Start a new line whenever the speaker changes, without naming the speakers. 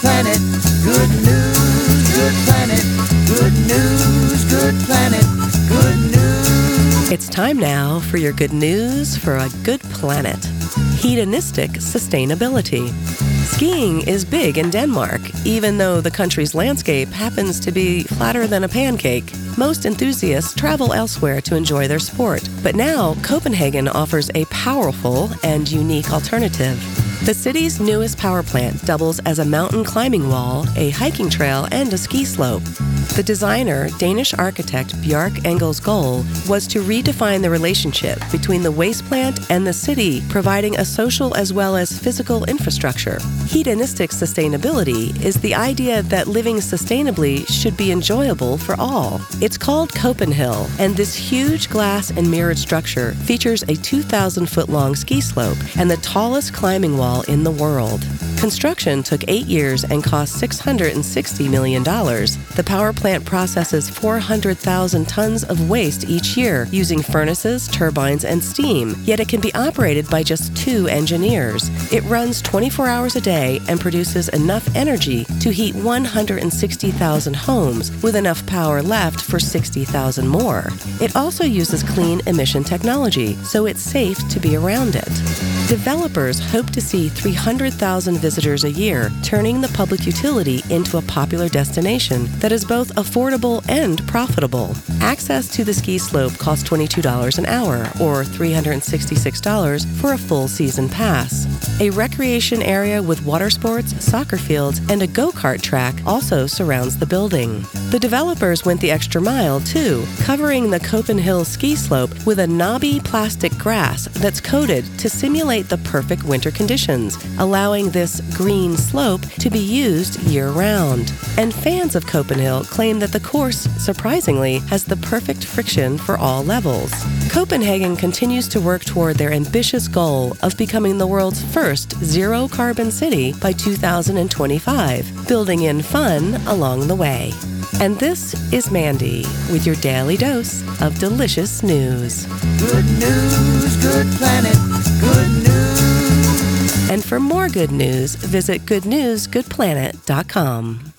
planet. Good news, good planet. Good news, good planet. Good news.
It's time now for your good news for a good planet. Hedonistic sustainability. Skiing is big in Denmark, even though the country's landscape happens to be flatter than a pancake. Most enthusiasts travel elsewhere to enjoy their sport, but now Copenhagen offers a powerful and unique alternative. The city's newest power plant doubles as a mountain climbing wall, a hiking trail, and a ski slope. The designer, Danish architect Bjarke Ingels' goal was to redefine the relationship between the waste plant and the city, providing a social as well as physical infrastructure. Hedonistic sustainability is the idea that living sustainably should be enjoyable for all. It's called Copenhill, and this huge glass and mirrored structure features a 2,000 foot long ski slope and the tallest climbing wall in the world. Construction took eight years and cost $660 million. The power plant processes 400,000 tons of waste each year using furnaces, turbines, and steam, yet it can be operated by just two engineers. It runs 24 hours a day and produces enough energy to heat 160,000 homes, with enough power left for 60,000 more. It also uses clean emission technology, so it's safe to be around it. Developers hope to see 300,000 visitors a year, turning the public utility into a popular destination that is both affordable and profitable. Access to the ski slope costs $22 an hour, or $366 for a full season pass. A recreation area with water sports, soccer fields, and a go kart track also surrounds the building. The developers went the extra mile, too, covering the Copenhill ski slope with a knobby plastic grass that's coated to simulate the perfect winter conditions, allowing this green slope to be used year round. And fans of Copenhill claim that the course, surprisingly, has the perfect friction for all levels. Copenhagen continues to work toward their ambitious goal of becoming the world's first zero carbon city by 2025, building in fun along the way. And this is Mandy with your daily dose of delicious news.
Good news, good planet. Good news.
And for more good news, visit goodnewsgoodplanet.com.